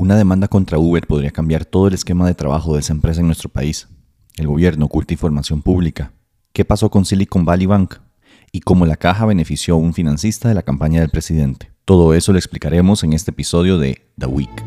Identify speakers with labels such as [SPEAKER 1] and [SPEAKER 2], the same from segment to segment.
[SPEAKER 1] Una demanda contra Uber podría cambiar todo el esquema de trabajo de esa empresa en nuestro país. El gobierno oculta información pública. ¿Qué pasó con Silicon Valley Bank? Y cómo la caja benefició a un financista de la campaña del presidente. Todo eso lo explicaremos en este episodio de The Week.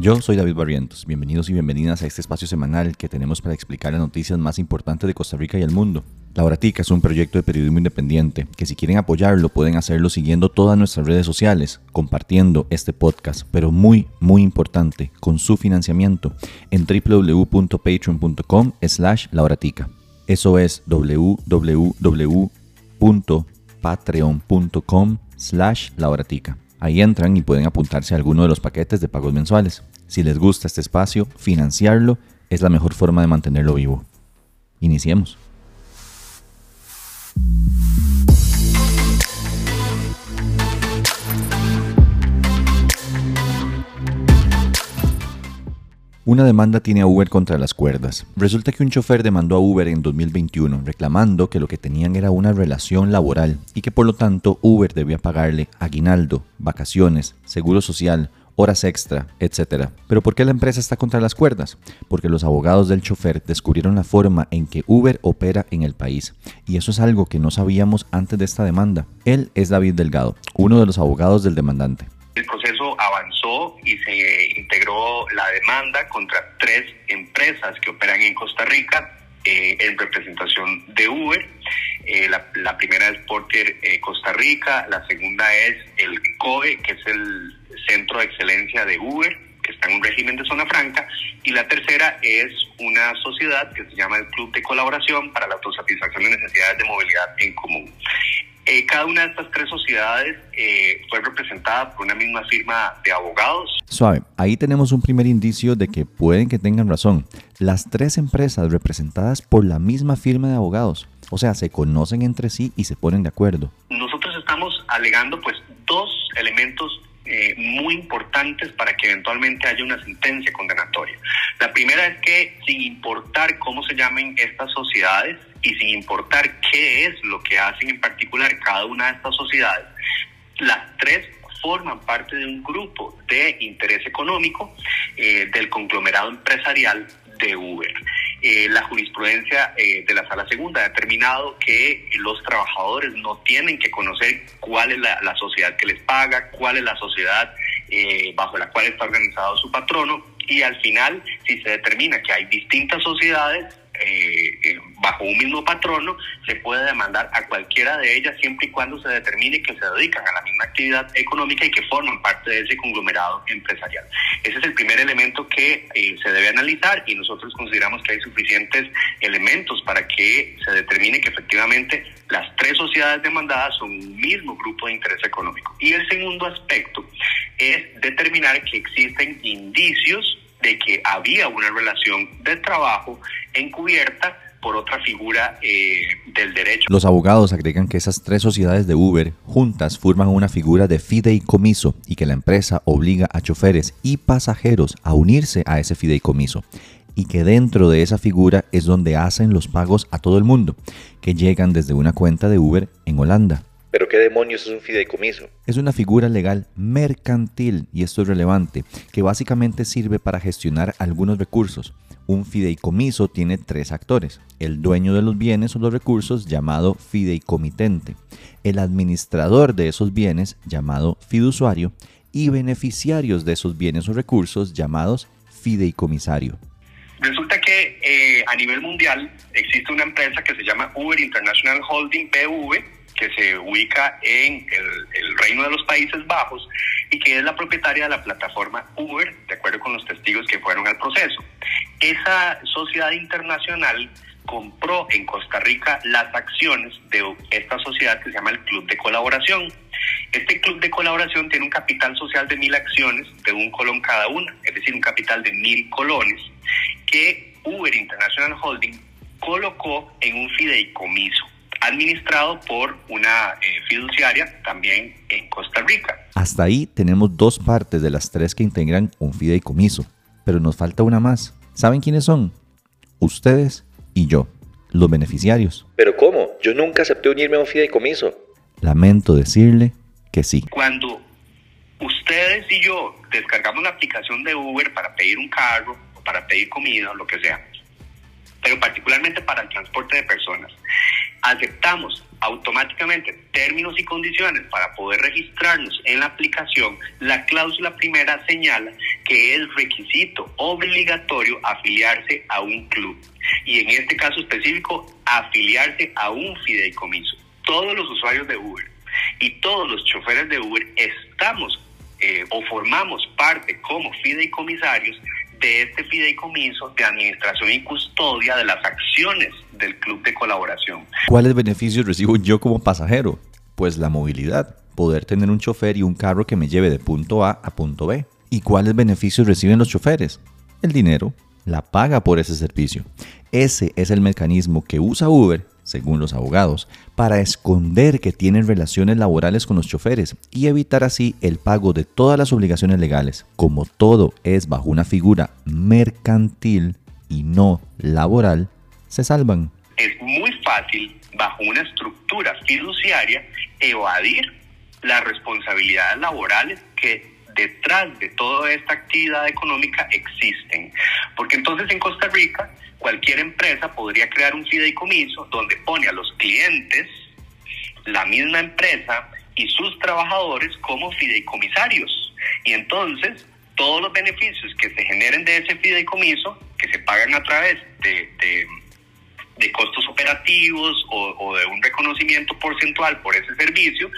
[SPEAKER 1] Yo soy David Barrientos, bienvenidos y bienvenidas a este espacio semanal que tenemos para explicar las noticias más importantes de Costa Rica y el mundo. La Horatica es un proyecto de periodismo independiente que si quieren apoyarlo pueden hacerlo siguiendo todas nuestras redes sociales, compartiendo este podcast, pero muy, muy importante, con su financiamiento en www.patreon.com slash lauratica. Eso es www.patreon.com slash lauratica. Ahí entran y pueden apuntarse a alguno de los paquetes de pagos mensuales. Si les gusta este espacio, financiarlo es la mejor forma de mantenerlo vivo. Iniciemos. Una demanda tiene a Uber contra las cuerdas. Resulta que un chofer demandó a Uber en 2021 reclamando que lo que tenían era una relación laboral y que por lo tanto Uber debía pagarle aguinaldo, vacaciones, seguro social, horas extra, etc. Pero ¿por qué la empresa está contra las cuerdas? Porque los abogados del chofer descubrieron la forma en que Uber opera en el país. Y eso es algo que no sabíamos antes de esta demanda. Él es David Delgado, uno de los abogados del demandante.
[SPEAKER 2] El proceso avanzó y se integró la demanda contra tres empresas que operan en Costa Rica eh, en representación de Uber. Eh, la, primera es Porter eh, Costa Rica, la segunda es el COE, que es el Centro de Excelencia de Uber, que está en un régimen de zona franca, y la tercera es una sociedad que se llama el Club de Colaboración para la Autosatisfacción de Necesidades de Movilidad en Común. Eh, cada una de estas tres sociedades eh, fue representada por una misma firma de abogados.
[SPEAKER 1] Suave, ahí tenemos un primer indicio de que pueden que tengan razón. Las tres empresas representadas por la misma firma de abogados. O sea, se conocen entre sí y se ponen de acuerdo.
[SPEAKER 2] Nosotros estamos alegando pues dos elementos eh, muy importantes para que eventualmente haya una sentencia condenatoria. La primera es que sin importar cómo se llamen estas sociedades y sin importar qué es lo que hacen en particular cada una de estas sociedades, las tres forman parte de un grupo de interés económico eh, del conglomerado empresarial de Uber. Eh, la jurisprudencia eh, de la sala segunda. Ha determinado que los trabajadores no tienen que conocer cuál es la, sociedad que les paga, cuál es la sociedad eh, bajo la cual está organizado su patrono y al final, si se determina que hay distintas sociedades, eh, eh, bajo un mismo patrono, se puede demandar a cualquiera de ellas siempre y cuando se determine que se dedican a la misma actividad económica y que forman parte de ese conglomerado empresarial. Ese es el primer elemento que eh, se debe analizar y nosotros consideramos que hay suficientes elementos para que se determine que efectivamente las tres sociedades demandadas son un mismo grupo de interés económico. Y el segundo aspecto es determinar que existen indicios de que había una relación de trabajo encubierta por otra figura eh, del derecho.
[SPEAKER 1] Los abogados agregan que esas tres sociedades de Uber juntas forman una figura de fideicomiso y que la empresa obliga a choferes y pasajeros a unirse a ese fideicomiso y que dentro de esa figura es donde hacen los pagos a todo el mundo, que llegan desde una cuenta de Uber en Holanda.
[SPEAKER 2] ¿Pero qué demonios es un fideicomiso?
[SPEAKER 1] Es una figura legal mercantil, y esto es relevante, que básicamente sirve para gestionar algunos recursos. Un fideicomiso tiene tres actores, el dueño de los bienes o los recursos llamado fideicomitente, el administrador de esos bienes llamado fiduciario y beneficiarios de esos bienes o recursos llamados fideicomisario.
[SPEAKER 2] Resulta que eh, a nivel mundial existe una empresa que se llama Uber International Holding PV, que se ubica en el, Reino de los Países Bajos y que es la propietaria de la plataforma Uber, de acuerdo con los testigos que fueron al proceso. Esa sociedad internacional compró en Costa Rica las acciones de esta sociedad que se llama el Club de Colaboración. Este club de colaboración tiene un capital social de mil acciones, de un colón cada una, es decir, un capital de mil colones, que Uber International Holding colocó en un fideicomiso administrado por una eh, fiduciaria también en Costa Rica.
[SPEAKER 1] Hasta ahí tenemos dos partes de las tres que integran un fideicomiso, pero nos falta una más. ¿Saben quiénes son? Ustedes y yo, los beneficiarios.
[SPEAKER 2] ¿Pero cómo?
[SPEAKER 1] yo nunca acepté unirme a un fideicomiso. Lamento decirle que sí.
[SPEAKER 2] Cuando ustedes y yo descargamos la aplicación de Uber para pedir un carro, o para pedir comida o lo que sea, pero particularmente para el transporte de personas, aceptamos automáticamente términos y condiciones para poder registrarnos en la aplicación, la cláusula primera señala que es requisito obligatorio afiliarse a un club y en este caso específico afiliarse a un fideicomiso. Todos los usuarios de Uber y todos los choferes de Uber estamos eh, o formamos parte como fideicomisarios de este fideicomiso de administración y custodia de las acciones del club de colaboración.
[SPEAKER 1] ¿Cuáles beneficios recibo yo como pasajero? Pues la movilidad, poder tener un chofer y un carro que me lleve de punto A a punto B. ¿Y cuáles beneficios reciben los choferes? El dinero, la paga por ese servicio. Ese es el mecanismo que usa Uber según los abogados, para esconder que tienen relaciones laborales con los choferes y evitar así el pago de todas las obligaciones legales. Como todo es bajo una figura mercantil y no laboral, se salvan.
[SPEAKER 2] Es muy fácil, bajo una estructura fiduciaria, evadir las responsabilidades laborales que detrás de toda esta actividad económica existen. Porque entonces en Costa Rica cualquier empresa podría crear un fideicomiso donde pone a los clientes, la misma empresa y sus trabajadores como fideicomisarios. Y entonces todos los beneficios que se generen de ese fideicomiso, que se pagan a través de, de, costos operativos o, de un reconocimiento porcentual por ese servicio,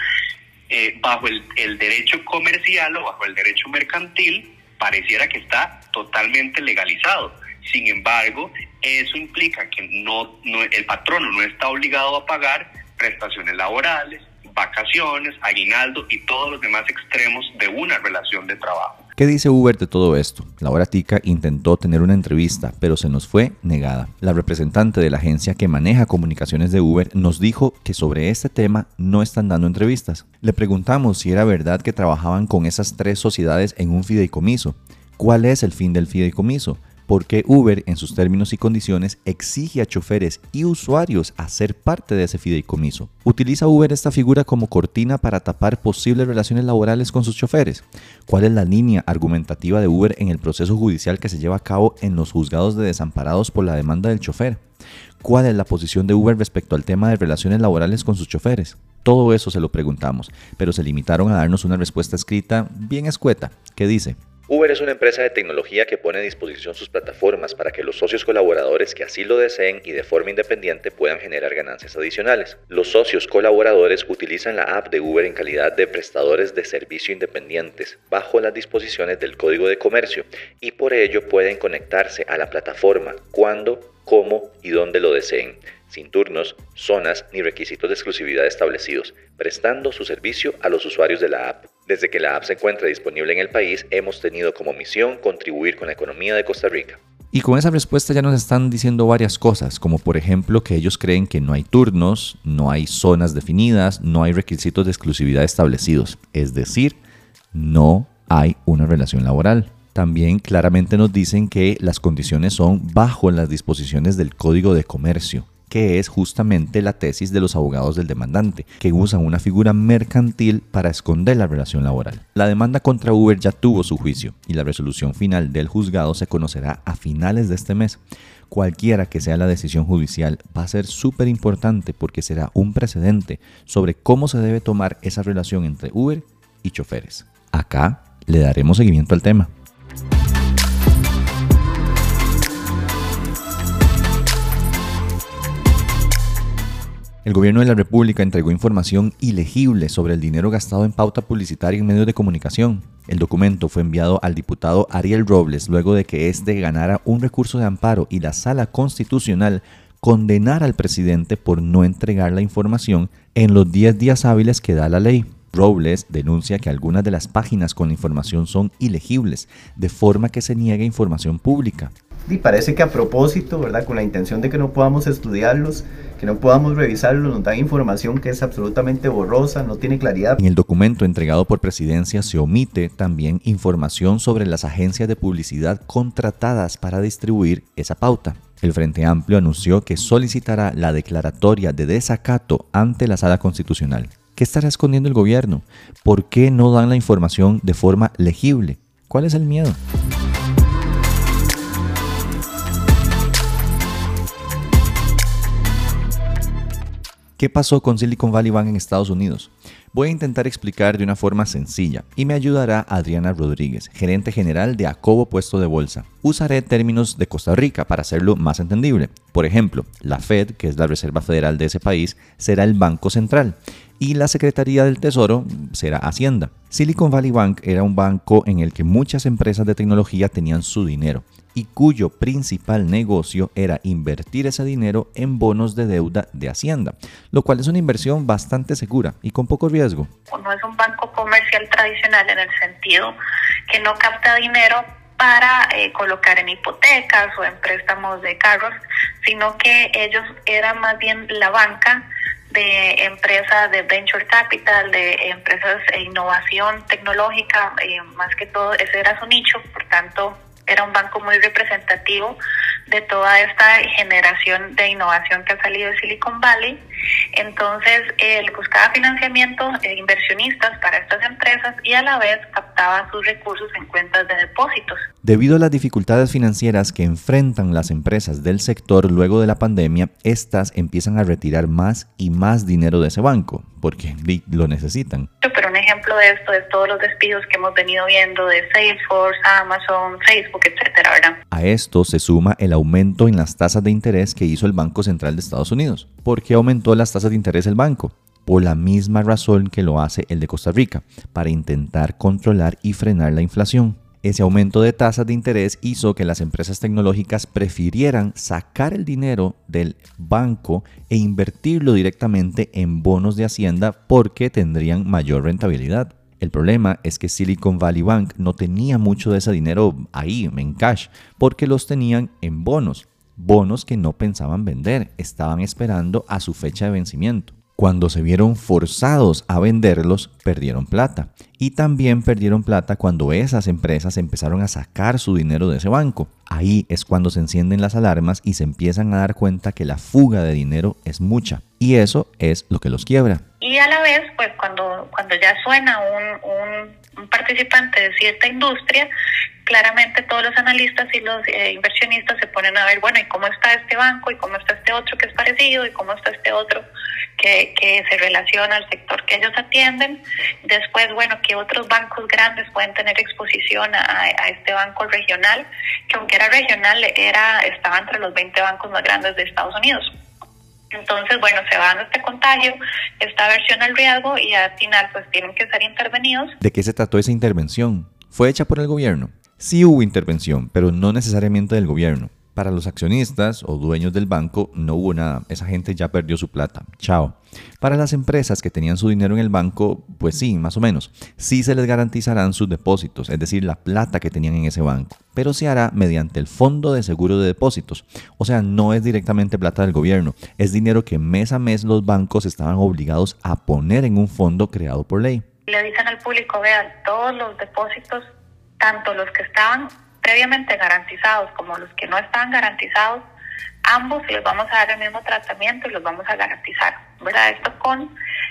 [SPEAKER 2] eh, bajo el, el derecho comercial o bajo el derecho mercantil, pareciera que está totalmente legalizado. Sin embargo, eso implica que el patrono no está obligado a pagar prestaciones laborales, vacaciones, aguinaldo y todos los demás extremos de una relación de trabajo.
[SPEAKER 1] ¿Qué dice Uber de todo esto? La hora tica intentó tener una entrevista, pero se nos fue negada. La representante de la agencia que maneja comunicaciones de Uber nos dijo que sobre este tema no están dando entrevistas. Le preguntamos si era verdad que trabajaban con esas tres sociedades en un fideicomiso. ¿Cuál es el fin del fideicomiso? Porque Uber en sus términos y condiciones exige a choferes y usuarios a ser parte de ese fideicomiso. ¿Utiliza Uber esta figura como cortina para tapar posibles relaciones laborales con sus choferes? ¿Cuál es la línea argumentativa de Uber en el proceso judicial que se lleva a cabo en los juzgados de desamparados por la demanda del chofer? ¿Cuál es la posición de Uber respecto al tema de relaciones laborales con sus choferes? Todo eso se lo preguntamos, pero se limitaron a darnos una respuesta escrita bien escueta, que dice, Uber es una empresa de tecnología que pone a disposición sus plataformas para que los socios colaboradores que así lo deseen y de forma independiente puedan generar ganancias adicionales. Los socios colaboradores utilizan la app de Uber en calidad de prestadores de servicio independientes bajo las disposiciones del Código de Comercio y por ello pueden conectarse a la plataforma cuando, cómo y dónde lo deseen sin turnos, zonas ni requisitos de exclusividad establecidos, prestando su servicio a los usuarios de la app. Desde que la app se encuentra disponible en el país, hemos tenido como misión contribuir con la economía de Costa Rica. Y con esa respuesta ya nos están diciendo varias cosas, como por ejemplo que ellos creen que no hay turnos, no hay zonas definidas, no hay requisitos de exclusividad establecidos, es decir, no hay una relación laboral. También claramente nos dicen que las condiciones son bajo las disposiciones del Código de Comercio que es justamente la tesis de los abogados del demandante, que usan una figura mercantil para esconder la relación laboral. La demanda contra Uber ya tuvo su juicio y la resolución final del juzgado se conocerá a finales de este mes. Cualquiera que sea la decisión judicial va a ser súper importante porque será un precedente sobre cómo se debe tomar esa relación entre Uber y choferes. Acá le daremos seguimiento al tema. El gobierno de la República entregó información ilegible sobre el dinero gastado en pauta publicitaria en medios de comunicación. El documento fue enviado al diputado Ariel Robles luego de que éste ganara un recurso de amparo y la Sala Constitucional condenara al presidente por no entregar la información en los 10 días hábiles que da la ley. Robles denuncia que algunas de las páginas con la información son ilegibles, de forma que se niega información pública.
[SPEAKER 3] Y parece que a propósito, ¿verdad? Con la intención de que no podamos estudiarlos, que no podamos revisarlos, nos dan información que es absolutamente borrosa, no tiene claridad.
[SPEAKER 1] En el documento entregado por presidencia se omite también información sobre las agencias de publicidad contratadas para distribuir esa pauta. El Frente Amplio anunció que solicitará la declaratoria de desacato ante la Sala Constitucional. ¿Qué estará escondiendo el gobierno? ¿Por qué no dan la información de forma legible? ¿Cuál es el miedo? ¿Qué pasó con Silicon Valley Bank en Estados Unidos? Voy a intentar explicar de una forma sencilla y me ayudará Adriana Rodríguez, gerente general de Acobo Puesto de Bolsa. Usaré términos de Costa Rica para hacerlo más entendible. Por ejemplo, la Fed, que es la Reserva Federal de ese país, será el Banco Central y la Secretaría del Tesoro será Hacienda. Silicon Valley Bank era un banco en el que muchas empresas de tecnología tenían su dinero y cuyo principal negocio era invertir ese dinero en bonos de deuda de Hacienda, lo cual es una inversión bastante segura y con poco riesgo.
[SPEAKER 4] No es un banco comercial tradicional en el sentido que no capta dinero para eh, colocar en hipotecas o en préstamos de carros, sino que ellos eran más bien la banca de empresas de venture capital, de empresas de innovación tecnológica, eh, más que todo ese era su nicho, por tanto era un banco muy representativo de toda esta generación de innovación que ha salido de Silicon Valley. Entonces, él buscaba financiamiento de inversionistas para estas empresas y a la vez captaba sus recursos en cuentas de depósitos.
[SPEAKER 1] Debido a las dificultades financieras que enfrentan las empresas del sector luego de la pandemia, estas empiezan a retirar más y más dinero de ese banco, porque lo necesitan.
[SPEAKER 4] Pero un ejemplo de esto es todos los despidos que hemos venido viendo de Salesforce, Amazon, Facebook, etcétera, ¿verdad?
[SPEAKER 1] A esto se suma el aumento en las tasas de interés que hizo el Banco Central de Estados Unidos. ¿Por qué aumentó las tasas de interés el banco? Por la misma razón que lo hace el de Costa Rica, para intentar controlar y frenar la inflación. Ese aumento de tasas de interés hizo que las empresas tecnológicas prefirieran sacar el dinero del banco e invertirlo directamente en bonos de hacienda porque tendrían mayor rentabilidad. El problema es que Silicon Valley Bank no tenía mucho de ese dinero ahí, en cash, porque los tenían en bonos, bonos que no pensaban vender, estaban esperando a su fecha de vencimiento. Cuando se vieron forzados a venderlos, perdieron plata. Y también perdieron plata cuando esas empresas empezaron a sacar su dinero de ese banco. Ahí es cuando se encienden las alarmas y se empiezan a dar cuenta que la fuga de dinero es mucha. Y eso es lo que los quiebra.
[SPEAKER 4] Y a la vez, pues cuando, cuando ya suena un, un participante de cierta industria, claramente todos los analistas y los eh, inversionistas se ponen a ver, bueno, ¿y cómo está este banco? ¿Y cómo está este otro que es parecido? ¿Y cómo está este otro que, que se relaciona al sector que ellos atienden? Después, bueno, ¿qué otros bancos grandes pueden tener exposición a, a este banco regional? Que aunque era regional, era estaba entre los 20 bancos más grandes de Estados Unidos. Entonces, bueno, se va dando este contagio, esta versión al riesgo y al final pues tienen que ser intervenidos.
[SPEAKER 1] ¿De qué se trató esa intervención? ¿Fue hecha por el gobierno? Sí hubo intervención, pero no necesariamente del gobierno. Para los accionistas o dueños del banco no hubo nada, esa gente ya perdió su plata, chao. Para las empresas que tenían su dinero en el banco, pues sí, más o menos. Sí se les garantizarán sus depósitos, es decir, la plata que tenían en ese banco, pero se hará mediante el Fondo de Seguro de Depósitos. O sea, no es directamente plata del gobierno, es dinero que mes a mes los bancos estaban obligados a poner en un fondo creado por ley.
[SPEAKER 4] Le dicen al público, vean, todos los depósitos tanto los que estaban previamente garantizados como los que no estaban garantizados, ambos les vamos a dar el mismo tratamiento y los vamos a garantizar. ¿verdad? Esto con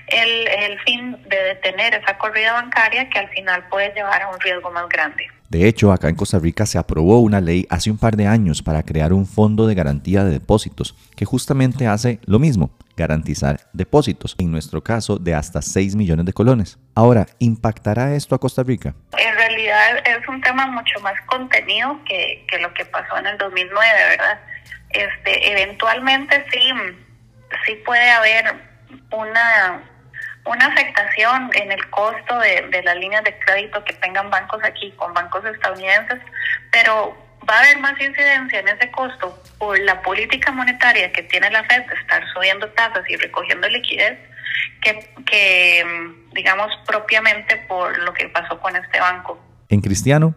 [SPEAKER 4] el, el fin de detener esa corrida bancaria que al final puede llevar a un riesgo más grande.
[SPEAKER 1] De hecho, acá en Costa Rica se aprobó una ley hace un par de años para crear un fondo de garantía de depósitos que justamente hace lo mismo, garantizar depósitos, en nuestro caso de hasta 6 millones de colones. Ahora, ¿impactará esto a Costa Rica?
[SPEAKER 4] En realidad es un tema mucho más contenido que, que lo que pasó en el 2009, ¿verdad? Este, eventualmente sí, sí puede haber una una afectación en el costo de, de, las líneas de crédito que tengan bancos aquí con bancos estadounidenses, pero va a haber más incidencia en ese costo por la política monetaria que tiene la Fed de estar subiendo tasas y recogiendo liquidez que, que digamos, propiamente por lo que pasó con este banco.
[SPEAKER 1] En cristiano,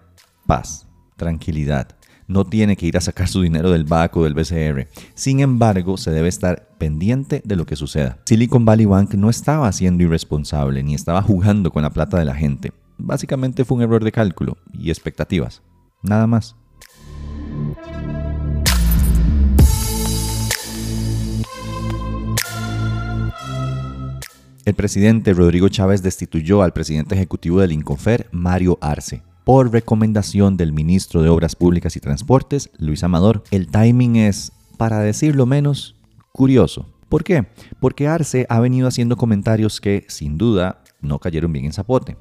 [SPEAKER 1] paz, tranquilidad no tiene que ir a sacar su dinero del BAC o del BCR. Sin embargo, se debe estar pendiente de lo que suceda. Silicon Valley Bank no estaba siendo irresponsable ni estaba jugando con la plata de la gente. Básicamente fue un error de cálculo y expectativas. Nada más. El presidente Rodrigo Chávez destituyó al presidente ejecutivo del Incofer, Mario Arce por recomendación del ministro de Obras Públicas y Transportes, Luis Amador. El timing es, para decirlo menos, curioso. ¿Por qué? Porque Arce ha venido haciendo comentarios que, sin duda, no cayeron bien en zapote.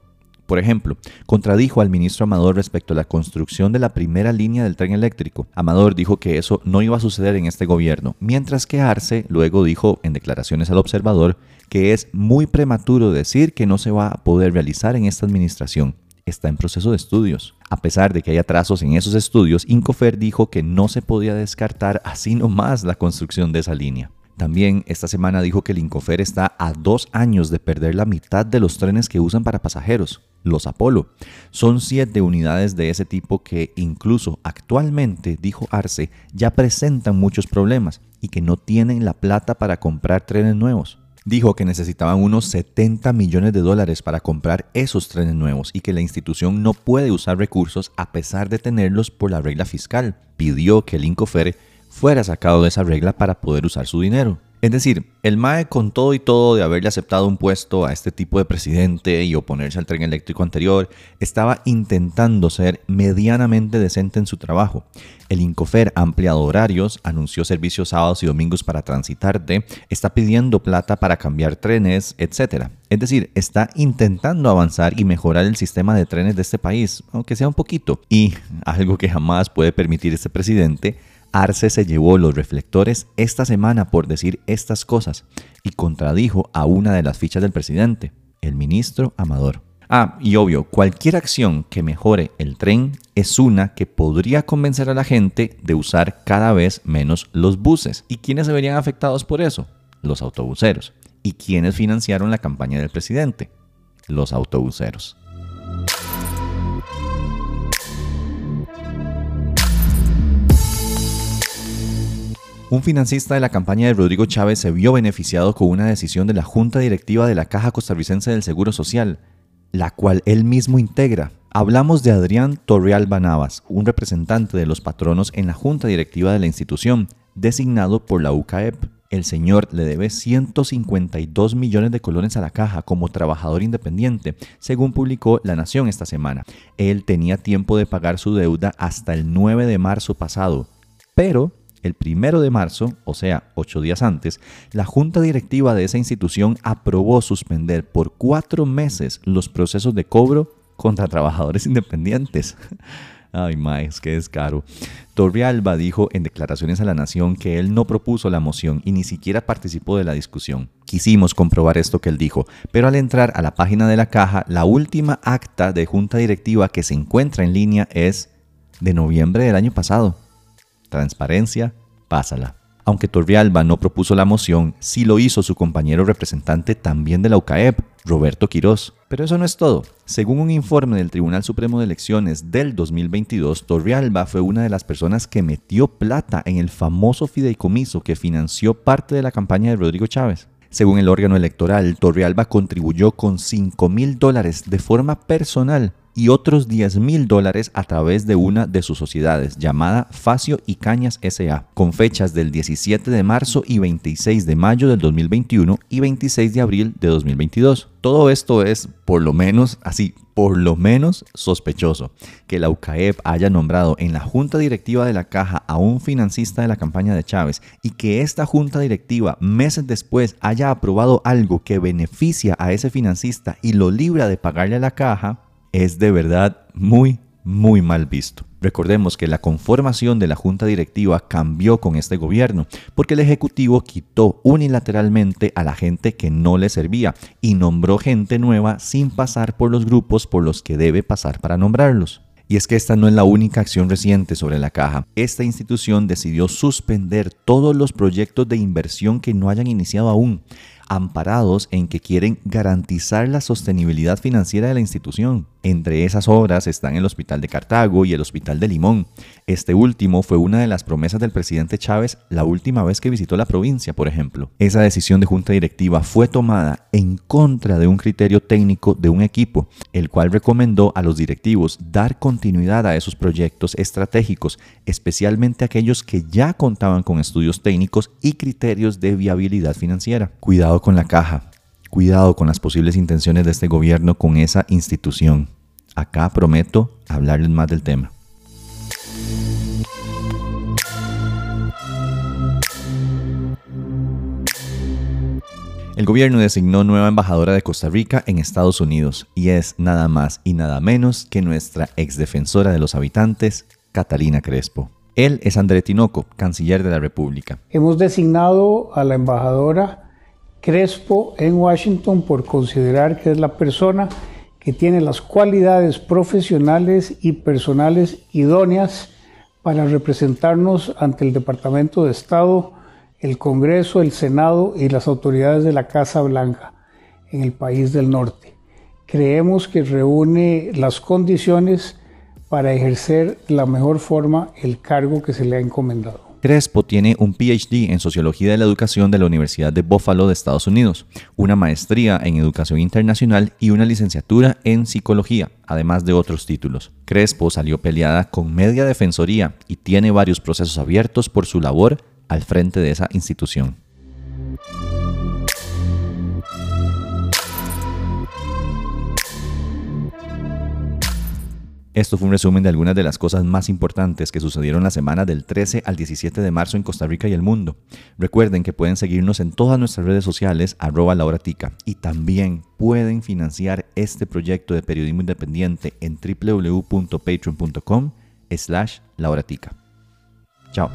[SPEAKER 1] Por ejemplo, contradijo al ministro Amador respecto a la construcción de la primera línea del tren eléctrico. Amador dijo que eso no iba a suceder en este gobierno, mientras que Arce luego dijo en declaraciones al observador que es muy prematuro decir que no se va a poder realizar en esta administración. Está en proceso de estudios. A pesar de que hay atrasos en esos estudios, Incofer dijo que no se podía descartar así nomás la construcción de esa línea. También esta semana dijo que el Incofer está a dos años de perder la mitad de los trenes que usan para pasajeros los Apolo. Son siete unidades de ese tipo que incluso actualmente, dijo Arce, ya presentan muchos problemas y que no tienen la plata para comprar trenes nuevos. Dijo que necesitaban unos 70 millones de dólares para comprar esos trenes nuevos y que la institución no puede usar recursos a pesar de tenerlos por la regla fiscal. Pidió que el Incofer fuera sacado de esa regla para poder usar su dinero. Es decir, el MAE con todo y todo de haberle aceptado un puesto a este tipo de presidente y oponerse al tren eléctrico anterior, estaba intentando ser medianamente decente en su trabajo. El Incofer ha ampliado horarios, anunció servicios sábados y domingos para transitarte, está pidiendo plata para cambiar trenes, etc. Es decir, está intentando avanzar y mejorar el sistema de trenes de este país, aunque sea un poquito. Y algo que jamás puede permitir este presidente, Arce se llevó los reflectores esta semana por decir estas cosas y contradijo a una de las fichas del presidente, el ministro Amador. Ah, y obvio, cualquier acción que mejore el tren es una que podría convencer a la gente de usar cada vez menos los buses. ¿Y quiénes se verían afectados por eso? Los autobuseros. ¿Y quiénes financiaron la campaña del presidente? Los autobuseros. Un financista de la campaña de Rodrigo Chávez se vio beneficiado con una decisión de la Junta Directiva de la Caja Costarricense del Seguro Social, la cual él mismo integra. Hablamos de Adrián Torreal Navas, un representante de los patronos en la Junta Directiva de la institución, designado por la UCAEP. El señor le debe 152 millones de colones a la caja como trabajador independiente, según publicó La Nación esta semana. Él tenía tiempo de pagar su deuda hasta el 9 de marzo pasado, pero el primero de marzo, o sea, ocho días antes, la junta directiva de esa institución aprobó suspender por cuatro meses los procesos de cobro contra trabajadores independientes. Ay, más que descaro. Torrealba dijo en declaraciones a la Nación que él no propuso la moción y ni siquiera participó de la discusión. Quisimos comprobar esto que él dijo, pero al entrar a la página de la caja, la última acta de junta directiva que se encuentra en línea es de noviembre del año pasado transparencia, pásala. Aunque Torrealba no propuso la moción, sí lo hizo su compañero representante también de la UCAEP, Roberto Quirós. Pero eso no es todo. Según un informe del Tribunal Supremo de Elecciones del 2022, Torrealba fue una de las personas que metió plata en el famoso fideicomiso que financió parte de la campaña de Rodrigo Chávez. Según el órgano electoral, Torrealba contribuyó con 5 mil dólares de forma personal y otros 10 mil dólares a través de una de sus sociedades llamada Facio y Cañas SA, con fechas del 17 de marzo y 26 de mayo del 2021 y 26 de abril de 2022. Todo esto es, por lo menos, así, por lo menos sospechoso, que la UCAEP haya nombrado en la junta directiva de la caja a un financista de la campaña de Chávez y que esta junta directiva meses después haya aprobado algo que beneficia a ese financista y lo libra de pagarle a la caja, es de verdad muy, muy mal visto. Recordemos que la conformación de la junta directiva cambió con este gobierno, porque el Ejecutivo quitó unilateralmente a la gente que no le servía y nombró gente nueva sin pasar por los grupos por los que debe pasar para nombrarlos. Y es que esta no es la única acción reciente sobre la caja. Esta institución decidió suspender todos los proyectos de inversión que no hayan iniciado aún amparados en que quieren garantizar la sostenibilidad financiera de la institución. Entre esas obras están el Hospital de Cartago y el Hospital de Limón. Este último fue una de las promesas del presidente Chávez la última vez que visitó la provincia, por ejemplo. Esa decisión de junta directiva fue tomada en contra de un criterio técnico de un equipo, el cual recomendó a los directivos dar continuidad a esos proyectos estratégicos, especialmente aquellos que ya contaban con estudios técnicos y criterios de viabilidad financiera. Cuidado con la caja Cuidado con las posibles intenciones de este gobierno con esa institución. Acá prometo hablarles más del tema. El gobierno designó nueva embajadora de Costa Rica en Estados Unidos y es nada más y nada menos que nuestra exdefensora de los habitantes, Catalina Crespo. Él es André Tinoco, canciller de la República.
[SPEAKER 5] Hemos designado a la embajadora Crespo en Washington por considerar que es la persona que tiene las cualidades profesionales y personales idóneas para representarnos ante el Departamento de Estado, el Congreso, el Senado y las autoridades de la Casa Blanca en el país del norte. Creemos que reúne las condiciones para ejercer de la mejor forma el cargo que se le ha encomendado.
[SPEAKER 1] Crespo tiene un PhD en Sociología de la Educación de la Universidad de Buffalo de Estados Unidos, una maestría en Educación Internacional y una licenciatura en Psicología, además de otros títulos. Crespo salió peleada con media defensoría y tiene varios procesos abiertos por su labor al frente de esa institución. Esto fue un resumen de algunas de las cosas más importantes que sucedieron la semana del 13 al 17 de marzo en Costa Rica y el mundo. Recuerden que pueden seguirnos en todas nuestras redes sociales, arroba lauratica, y también pueden financiar este proyecto de periodismo independiente en www.patreon.com slash lauratica. Chao.